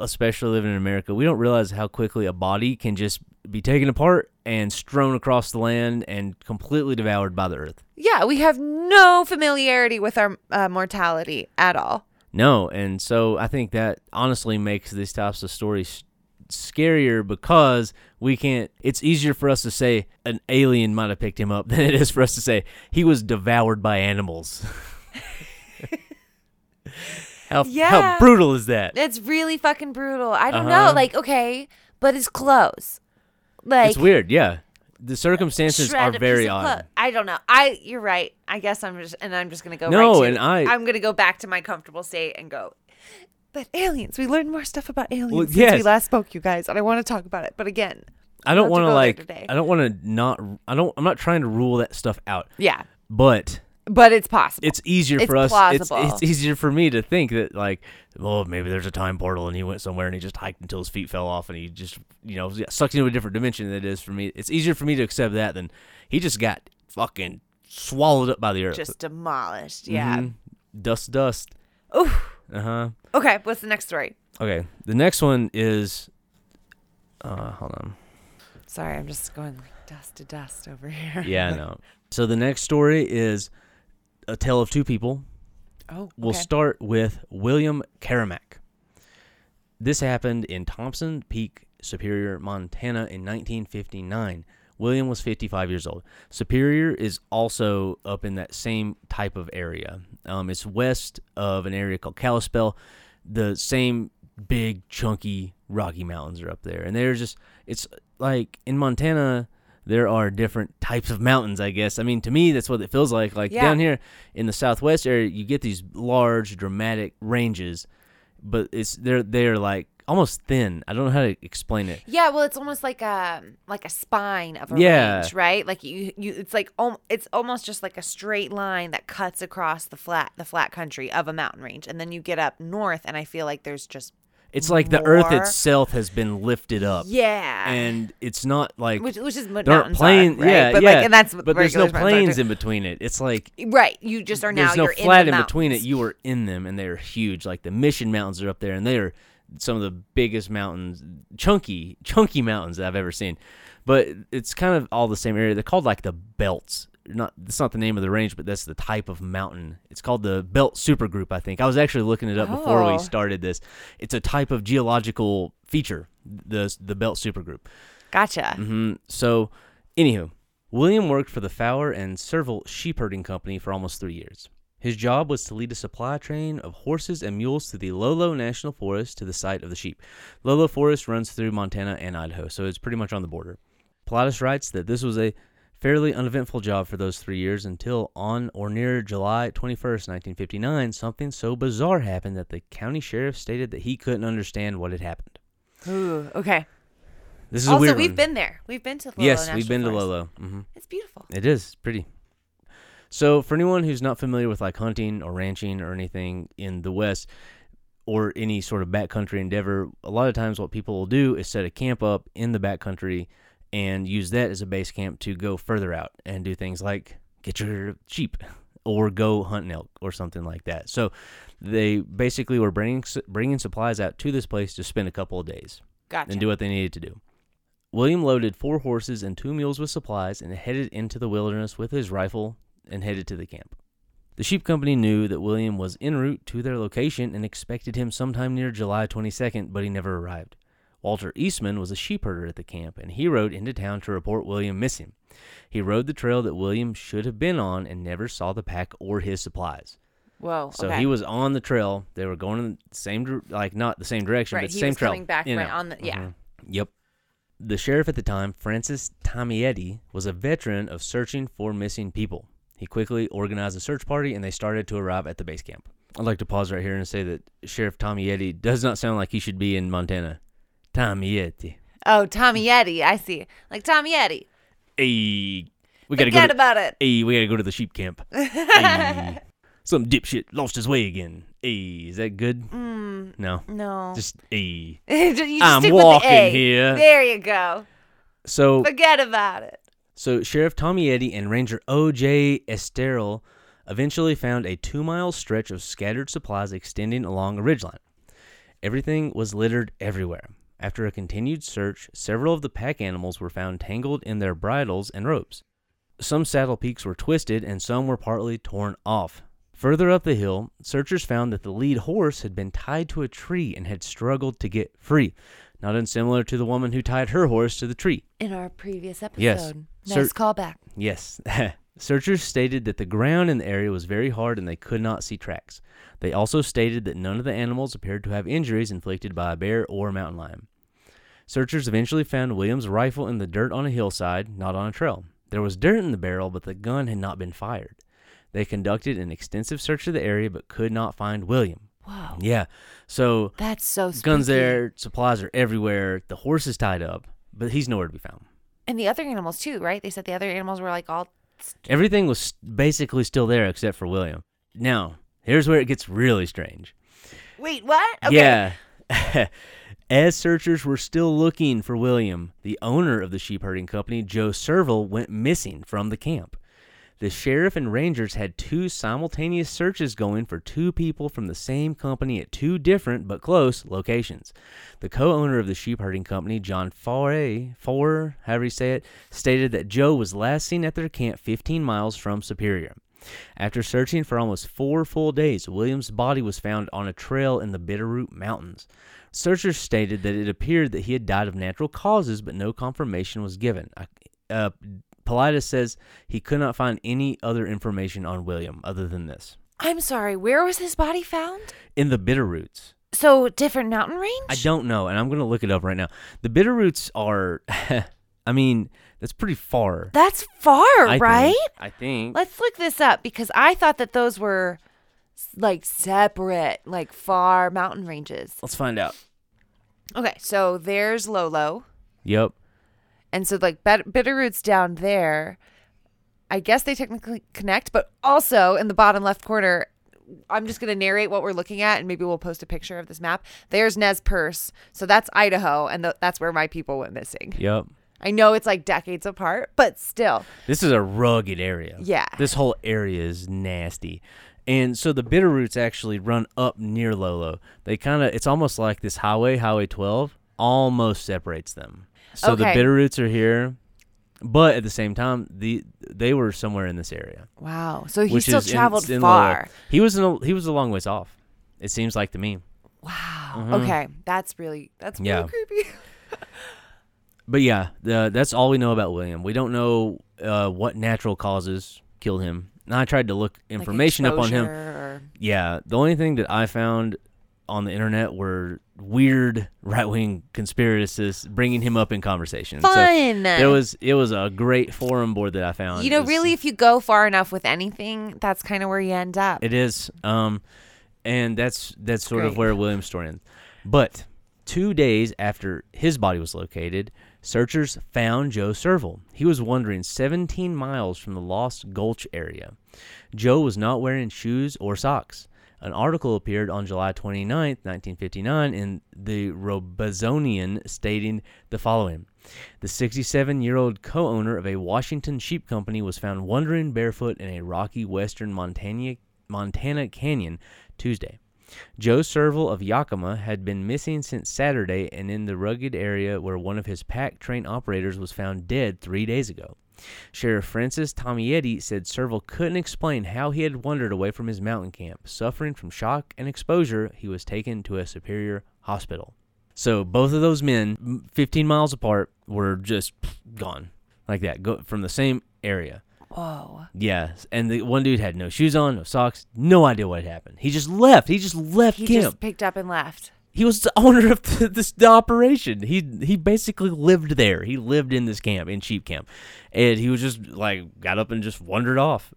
especially living in America, we don't realize how quickly a body can just be taken apart and strewn across the land and completely devoured by the earth. Yeah, we have no familiarity with our uh, mortality at all. No, and so I think that honestly makes these types of stories scarier because we can't. It's easier for us to say an alien might have picked him up than it is for us to say he was devoured by animals. how how brutal is that? It's really fucking brutal. I don't Uh-huh. know. Like, okay, but it's clothes, like it's weird, yeah. The circumstances are very odd. I don't know. I you're right. I guess I'm just and I'm just gonna go. No, right to, and I- I'm gonna go back to my comfortable state and go. But aliens, we learned more stuff about aliens Well, since we last spoke, you guys, and I want to talk about it. But again, I don't want to like. I don't want to not. I don't. I'm not trying to rule that stuff out. yeah, But but it's possible. it's easier It's for us. plausible. It's, it's easier for me to think that like, well, maybe there's a time portal and he went somewhere and he just hiked until his feet fell off and he just you know sucked into a different dimension than it is for me. It's easier for me to accept that than he just got fucking swallowed up by the earth. just demolished. Yeah. Mhm. Dust, dust. Oof. Uh huh. Okay, what's the next story? Okay. The next one is. Uh, hold on. Sorry, I'm just going like dust to dust over here. Yeah, I know. So the next story is a tale of two people. Oh, We'll start with William Karamak. This happened in Thompson Peak, Superior, Montana in 1959. William was 55 years old. Superior is also up in that same type of area. Um, it's west of an area called Kalispell. The same big, chunky Rocky Mountains are up there. And they're just, it's like in Montana, there are different types of mountains, I guess. I mean, to me, that's what it feels like. Like Yeah. down here in the southwest area, you get these large, dramatic ranges, but it's they're they're like almost thin. I don't know how to explain it. Yeah, well, it's almost like a like a spine of a Yeah. range, right? Like you, you, it's like om- it's almost just like a straight line that cuts across the flat the flat country of a mountain range, and then you get up north, and I feel like there's just It's like the earth itself has been lifted up, yeah, and it's not like which which is what there aren't are, right? Yeah, but yeah. like, and that's but there's no regular mountains are plains too. in between it. It's like right. You just are now there's no you're flat in, in between it. You are in them, and they are huge. Like the Mission Mountains are up there, and they are some of the biggest mountains, chunky, chunky mountains that I've ever seen. But it's kind of all the same area. They're called like the belts. Not that's not the name of the range, but that's the type of mountain. It's called the Belt Supergroup. I think I was actually looking it up before Oh. we started this. It's a type of geological feature. The the Belt Supergroup. Gotcha. hmm So, anywho, William worked for the Fowler and Serval sheep herding company for almost three years. His job was to lead a supply train of horses and mules to the Lolo National Forest to the site of the sheep. Lolo Forest runs through Montana and Idaho, so it's pretty much on the border. Paulides writes that this was a fairly uneventful job for those three years until on or near July 21st, 1959, something so bizarre happened that the county sheriff stated that he couldn't understand what had happened. Ooh, okay. This is also, we've one. been there. We've been to Lolo yes, National we've been to Forest. Lolo. hmm It's beautiful. It is pretty. So, for anyone who's not familiar with like hunting or ranching or anything in the West or any sort of backcountry endeavor, a lot of times what people will do is set a camp up in the backcountry and use that as a base camp to go further out and do things like get your sheep or go hunt an elk or something like that. So, they basically were bringing bringing supplies out to this place to spend a couple of days Gotcha. and do what they needed to do. William loaded four horses and two mules with supplies and headed into the wilderness with his rifle and headed to the camp. The sheep company knew that William was en route to their location and expected him sometime near July 22nd, but he never arrived. Walter Eastman was a sheep herder at the camp, and he rode into town to report William missing. He rode the trail that William should have been on and never saw the pack or his supplies. Whoa. So okay. he was on the trail. They were going in the same, dir- like not the same direction, Right, but he same was trail. coming back you right on the- yeah. Mhm. Yep. The sheriff at the time, Francis Tomietti, was a veteran of searching for missing people. He quickly organized a search party, and they started to arrive at the base camp. I'd like to pause right here and say that Sheriff Tomietti does not sound like he should be in Montana. Tomietti. oh, Tommy Yeti. I see. Like Tommy Yeti. Hey, we gotta Forget go. To, about it. hey, we gotta go to the sheep camp. hey, some dipshit lost his way again. Hey, is that good? Mm, No, no. just hey. you just I'm stick with the walking A. here. There you go. So Forget about it. So Sheriff Tommy Eddy and Ranger O.J. Estero eventually found a two-mile stretch of scattered supplies extending along a ridgeline. Everything was littered everywhere. After a continued search, several of the pack animals were found tangled in their bridles and ropes. Some saddle peaks were twisted and some were partly torn off. Further up the hill, searchers found that the lead horse had been tied to a tree and had struggled to get free, not unsimilar to the woman who tied her horse to the tree. In our previous episode. Yes. Nice Sir- callback. Yes. Searchers stated that the ground in the area was very hard and they could not see tracks. They also stated that none of the animals appeared to have injuries inflicted by a bear or mountain lion. Searchers eventually found William's rifle in the dirt on a hillside, not on a trail. There was dirt in the barrel, but the gun had not been fired. They conducted an extensive search of the area but could not find William. Whoa. Yeah. So That's so spooky. guns there, supplies are everywhere. The horse is tied up, but he's nowhere to be found. And the other animals too, right? They said the other animals were like all Everything was basically still there except for William. Now, here's where it gets really strange. Wait, what? Okay. Yeah. As searchers were still looking for William, the owner of the sheep herding company, Joe Serval, went missing from the camp. The sheriff and rangers had two simultaneous searches going for two people from the same company at two different but close locations. The co-owner of the sheep herding company, John Foray, Four, however you say it, stated that Joe was last seen at their camp 15 miles from Superior. After searching for almost four full days, William's body was found on a trail in the Bitterroot Mountains. Searchers stated that it appeared that he had died of natural causes, but no confirmation was given. Uh, Paulides says he could not find any other information on William other than this. I'm sorry. Where was his body found? In the Bitterroots, So different mountain range. I don't know, and I'm going to look it up right now. The Bitterroots are, I mean, that's pretty far. That's far, I think. right? I think. Let's look this up because I thought that those were like separate, like far mountain ranges. Let's find out. Okay, so there's Lolo, Yep. and so like Bitterroot's down there. I guess they technically connect, but also in the bottom left corner, I'm just gonna narrate what we're looking at, and maybe we'll post a picture of this map. There's Nez Perce, so that's Idaho, and th- that's where my people went missing. Yep. I know it's like decades apart, but still, This is a rugged area. Yeah. This whole area is nasty. And so the Bitterroots actually run up near Lolo. They kind of, it's almost like this highway, Highway 12, almost separates them. So the Bitterroots are here, but at the same time, the they were somewhere in this area. wow. So he still in- traveled in Lolo. far. He was in a, he was a long ways off. It seems like to me. Wow. Mhm. Okay, that's really that's really Yeah. creepy. but yeah, the, that's all we know about William. We don't know uh, what natural causes killed him. And I tried to look Like information up on him. or- Yeah, the only thing that I found on the internet were weird right wing conspiracists bringing him up in conversation. So Fun. it was it was a great forum board that I found. you know, was- really, if you go far enough with anything, that's kind of where you end up. It is. Um, and that's that's sort of where William's story ends. But two days after his body was located, searchers found Joe Serval. He was wandering 17 miles from the Lost Gulch area. Joe was not wearing shoes or socks. An article appeared on July 29, 1959, in the Robazonian stating the following The 67 year old co owner of a Washington sheep company was found wandering barefoot in a rocky western Montana, Montana canyon Tuesday. Joe Serval of Yakima had been missing since Saturday and in the rugged area where one of his pack train operators was found dead three days ago. Sheriff Francis Tomietti said Serval couldn't explain how he had wandered away from his mountain camp. Suffering from shock and exposure, he was taken to a superior hospital. So both of those men, 15 miles apart, were just gone like that, go from the same area. Whoa. Yes, and the one dude had no shoes on, no socks, no idea what had happened. He just left. He just left camp. He camp. just picked up and left. He was the owner of the, this the operation. He he basically lived there. He lived in this camp in sheep camp, and he was just like got up and just wandered off.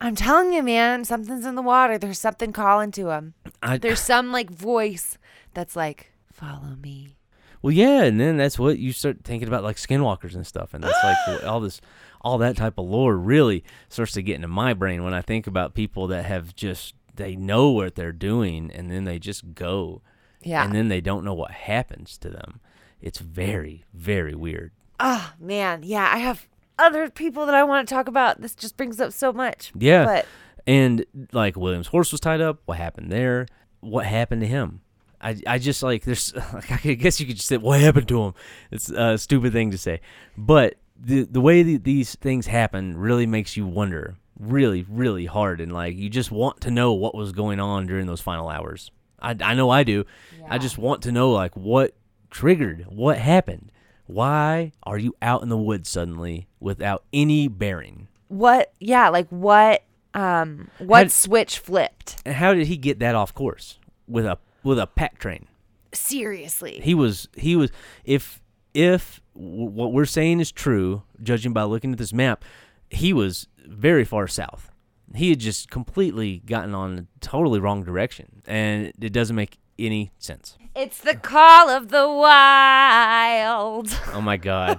I'm telling you, man, something's in the water. There's something calling to him. I, There's some like voice that's like, follow me. well, yeah, and then that's what you start thinking about, like skinwalkers and stuff, and that's like all this, all that type of lore really starts to get into my brain when I think about people that have just they know what they're doing, and then they just go. Yeah. and then they don't know what happens to them. It's very, very weird. Oh, man. Yeah, I have other people that I want to talk about. This just brings up so much. Yeah. But And like William's horse was tied up. What happened there? What happened to him? I, I just like there's like, I guess you could just say what happened to him. It's a stupid thing to say, but the the way that these things happen really makes you wonder, really really hard, and like you just want to know what was going on during those final hours. I, I know I do. I just want to know like what triggered, what happened, why are you out in the woods suddenly without any bearing? what, yeah, like what, um, what switch flipped? And how did he get that off course with a with a pack train? Seriously. He was he was if if w- what we're saying is true, judging by looking at this map, he was very far south. He had just completely gotten on a totally wrong direction, and it doesn't make any sense. It's the call of the wild. Oh my god,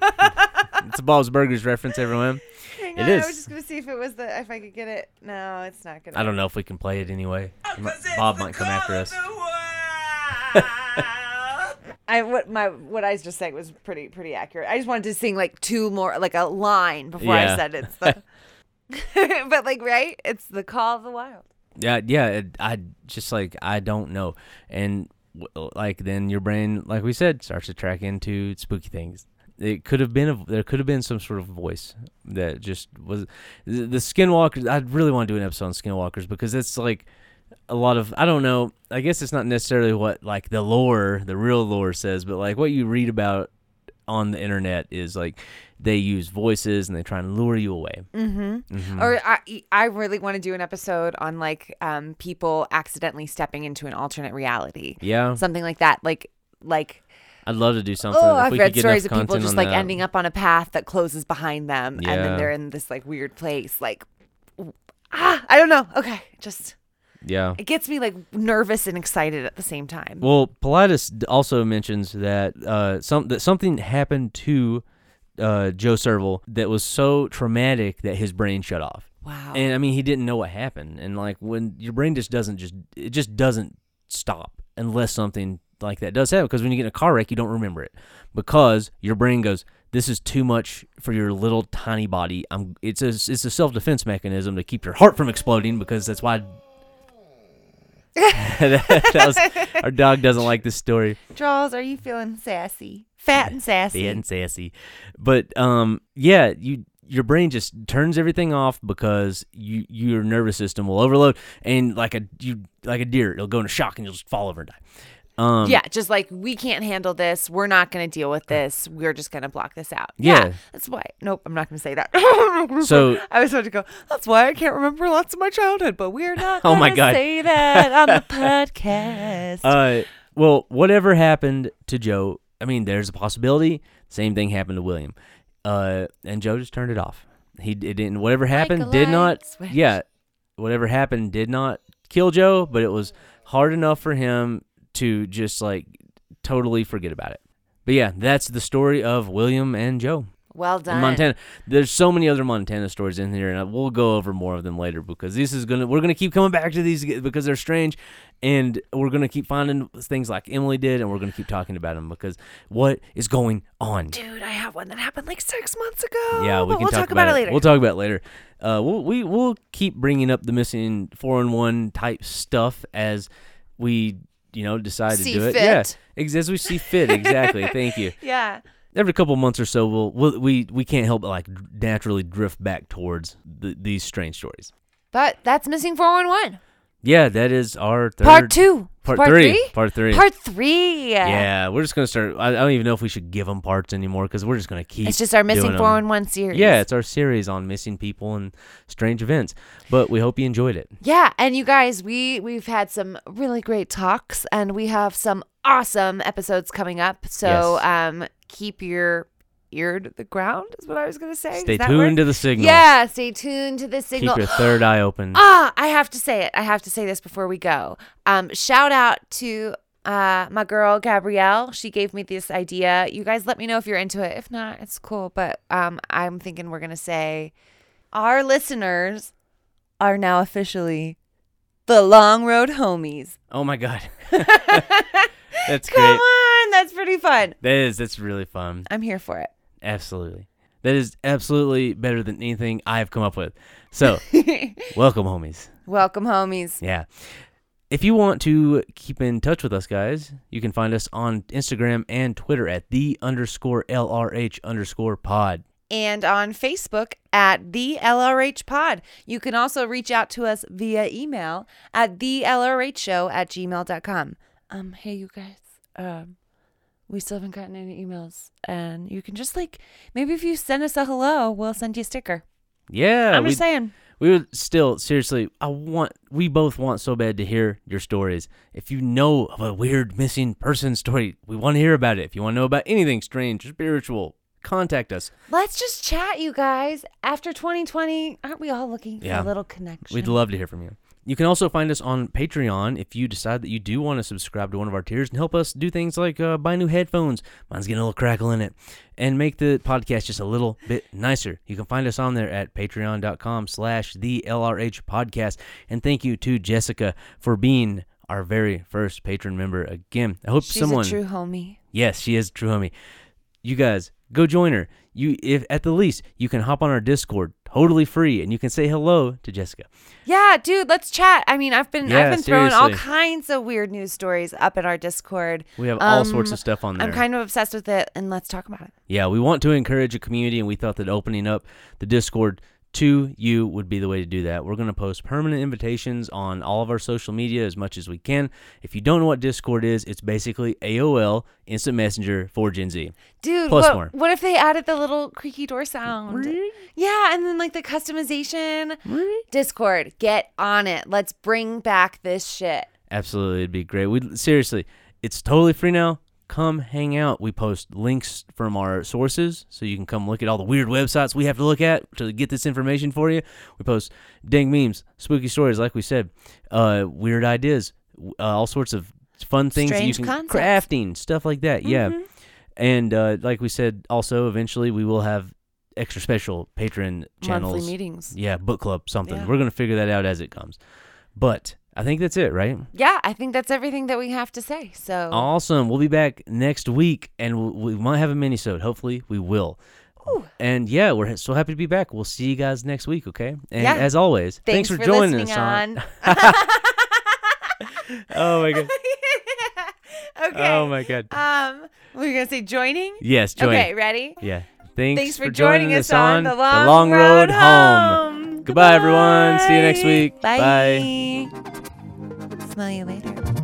it's a Bob's Burgers reference, everyone. Hang It on, is. I was just gonna see if it was the if I could get it. No, it's not gonna. I don't know if we can play it anyway. He Bob might come after us. I what my what I was just saying was pretty pretty accurate. I just wanted to sing like two more like a line before Yeah. I said it's the. but like right, it's the call of the wild. Yeah, yeah. It, I just like I don't know, and like then your brain, like we said, starts to track into spooky things. It could have been a, there could have been some sort of voice that just was the, the skinwalkers. I really want to do an episode on skinwalkers because it's like a lot of I don't know. I guess it's not necessarily what like the lore, the real lore says, but like what you read about on the internet is like they use voices and they try and lure you away. Mm-hmm. Or I I really want to do an episode on like um people accidentally stepping into an alternate reality, Yeah, something like that. Like like I'd love to do something. oh, I've read stories of people just like that. ending up on a path that closes behind them, and then they're in this like weird place. Like ah, I don't know. Okay, just Yeah. it gets me like nervous and excited at the same time. Well, Paulides also mentions that uh, some that something happened to uh, Joe Serval that was so traumatic that his brain shut off. wow. And I mean, he didn't know what happened. And like when your brain just doesn't just it just doesn't stop unless something like that does happen. Because when you get in a car wreck, you don't remember it because your brain goes, "This is too much for your little tiny body." I'm. It's a it's a self defense mechanism to keep your heart from exploding because that's why. That was, our dog doesn't like this story. Charles, are you feeling sassy? Fat and sassy. Fat and sassy. But um, yeah, you your brain just turns everything off because you your nervous system will overload and like a you like a deer, it'll go into shock and you'll just fall over and die. Um, yeah, just like we can't handle this. We're not going to deal with this. We're just going to block this out. Yeah. that's why. Nope, I'm not going to say that. So- I was about to go. That's why I can't remember lots of my childhood, but we're not. Oh my God. Say that on the podcast. Uh, well, whatever happened to Joe, I mean, there's a possibility. Same thing happened to William. Uh, and Joe just turned it off. He it didn't. Whatever happened a did not. switch. Yeah, whatever happened did not kill Joe, but it was hard enough for him to just like totally forget about it. But yeah, that's the story of William and Joe well in done. Montana. There's so many other Montana stories in here, and we'll go over more of them later because this is gonna. We're gonna keep coming back to these because they're strange, and we're gonna keep finding things like Emily did, and we're gonna keep talking about them because what is going on? Dude, I have one that happened like six months ago. Yeah, we can we'll talk, about, it later. We'll talk about it later. Uh, we'll, we we'll keep bringing up the missing four and one type stuff as we you know decide See to do it. fit. Yeah, ex- as we see fit. Exactly. Thank you. yeah. Every couple months or so, we'll, we'll we we can't help but like naturally drift back towards the, these strange stories. But that's missing 411. Yeah, that is our third Part two. Part, Part three. three? Part three. Part three. yeah, we're just gonna start. I, I don't even know if we should give them parts anymore because we're just gonna keep. It's just our missing doing 'em. 411 series. Yeah, it's our series on missing people and strange events. But we hope you enjoyed it. Yeah, and you guys, we we've had some really great talks and we have some awesome episodes coming up. So Yes. um keep your ear to the ground is what I was going to say. Stay tuned work? to the signal. Yeah, stay tuned to the signal. Keep your third eye open. Ah, I have to say it. I have to say this before we go. Um, shout out to uh, my girl Gabrielle. She gave me this idea. You guys, let me know if you're into it. If not, it's cool. But um, I'm thinking we're gonna say our listeners are now officially the Long Road Homies. Oh my god, that's Come great. on, that's pretty fun. That is that's really fun. I'm here for it. Absolutely, that is absolutely better than anything I've come up with. So, welcome, homies. Welcome, homies. Yeah. If you want to keep in touch with us, guys, you can find us on Instagram and Twitter at the underscore LRH underscore pod. and on Facebook at the LRH Pod. You can also reach out to us via email at the LRH Show at gmail.com. Um, hey you guys, um, we still haven't gotten any emails, and you can just like maybe if you send us a hello, we'll send you a sticker. Yeah, I'm just saying. we would still seriously. I want. We both want so bad to hear your stories. If you know of a weird missing person story, we want to hear about it. If you want to know about anything strange or spiritual, contact us. Let's just chat, you guys. After 2020, aren't we all looking for Yeah. a little connection? We'd love to hear from you. You can also find us on Patreon if you decide that you do want to subscribe to one of our tiers and help us do things like uh, buy new headphones. Mine's getting a little crackle in it. And make the podcast just a little bit nicer. You can find us on there at patreon.com slash the LRH podcast. And thank you to Jessica for being our very first patron member again. I hope She's someone a true homie. Yes, she is a true homie. You guys, go join her. You if at the least you can hop on our Discord totally free and you can say hello to Jessica. Yeah, dude, let's chat. I mean, I've been Yeah, I've been throwing all kinds of weird news stories up in our Discord. We have all sorts Um, of stuff on there. I'm kind of obsessed with it, and let's talk about it. yeah, we want to encourage a community, and we thought that opening up the Discord to you would be the way to do that. We're going to post permanent invitations on all of our social media as much as we can. If you don't know what Discord is, it's basically AOL Instant Messenger for Gen Z. Dude, Plus what, more. what if they added the little creaky door sound? Yeah, and then like the customization. Discord, get on it. Let's bring back this shit. Absolutely, it'd be great. We seriously, it's totally free now. Come hang out. We post links from our sources, so you can come look at all the weird websites we have to look at to get this information for you. We post dang memes, spooky stories, like we said, uh, weird ideas, uh, all sorts of fun things that you Strange can concepts. Mm-hmm. crafting stuff like that. Yeah, and uh, like we said, also eventually we will have extra special patron channels. Monthly meetings. Yeah, book club, something. Yeah. We're gonna figure that out as it comes. But I think that's it, right? Yeah, I think that's everything that we have to say. So Awesome. We'll be back next week, and we we might have a mini-sode. Hopefully, we will. And yeah, we're so happy to be back. We'll see you guys next week, okay? And Yeah. as always, thanks, for, joining us on. on. oh my god. okay. Oh my god. Um, we're gonna say joining. Yes, join. Okay, ready? Yeah. Thanks, Thanks for joining us on the long, long road, home. home. Goodbye, everyone. See you next week. Bye. Smell you later.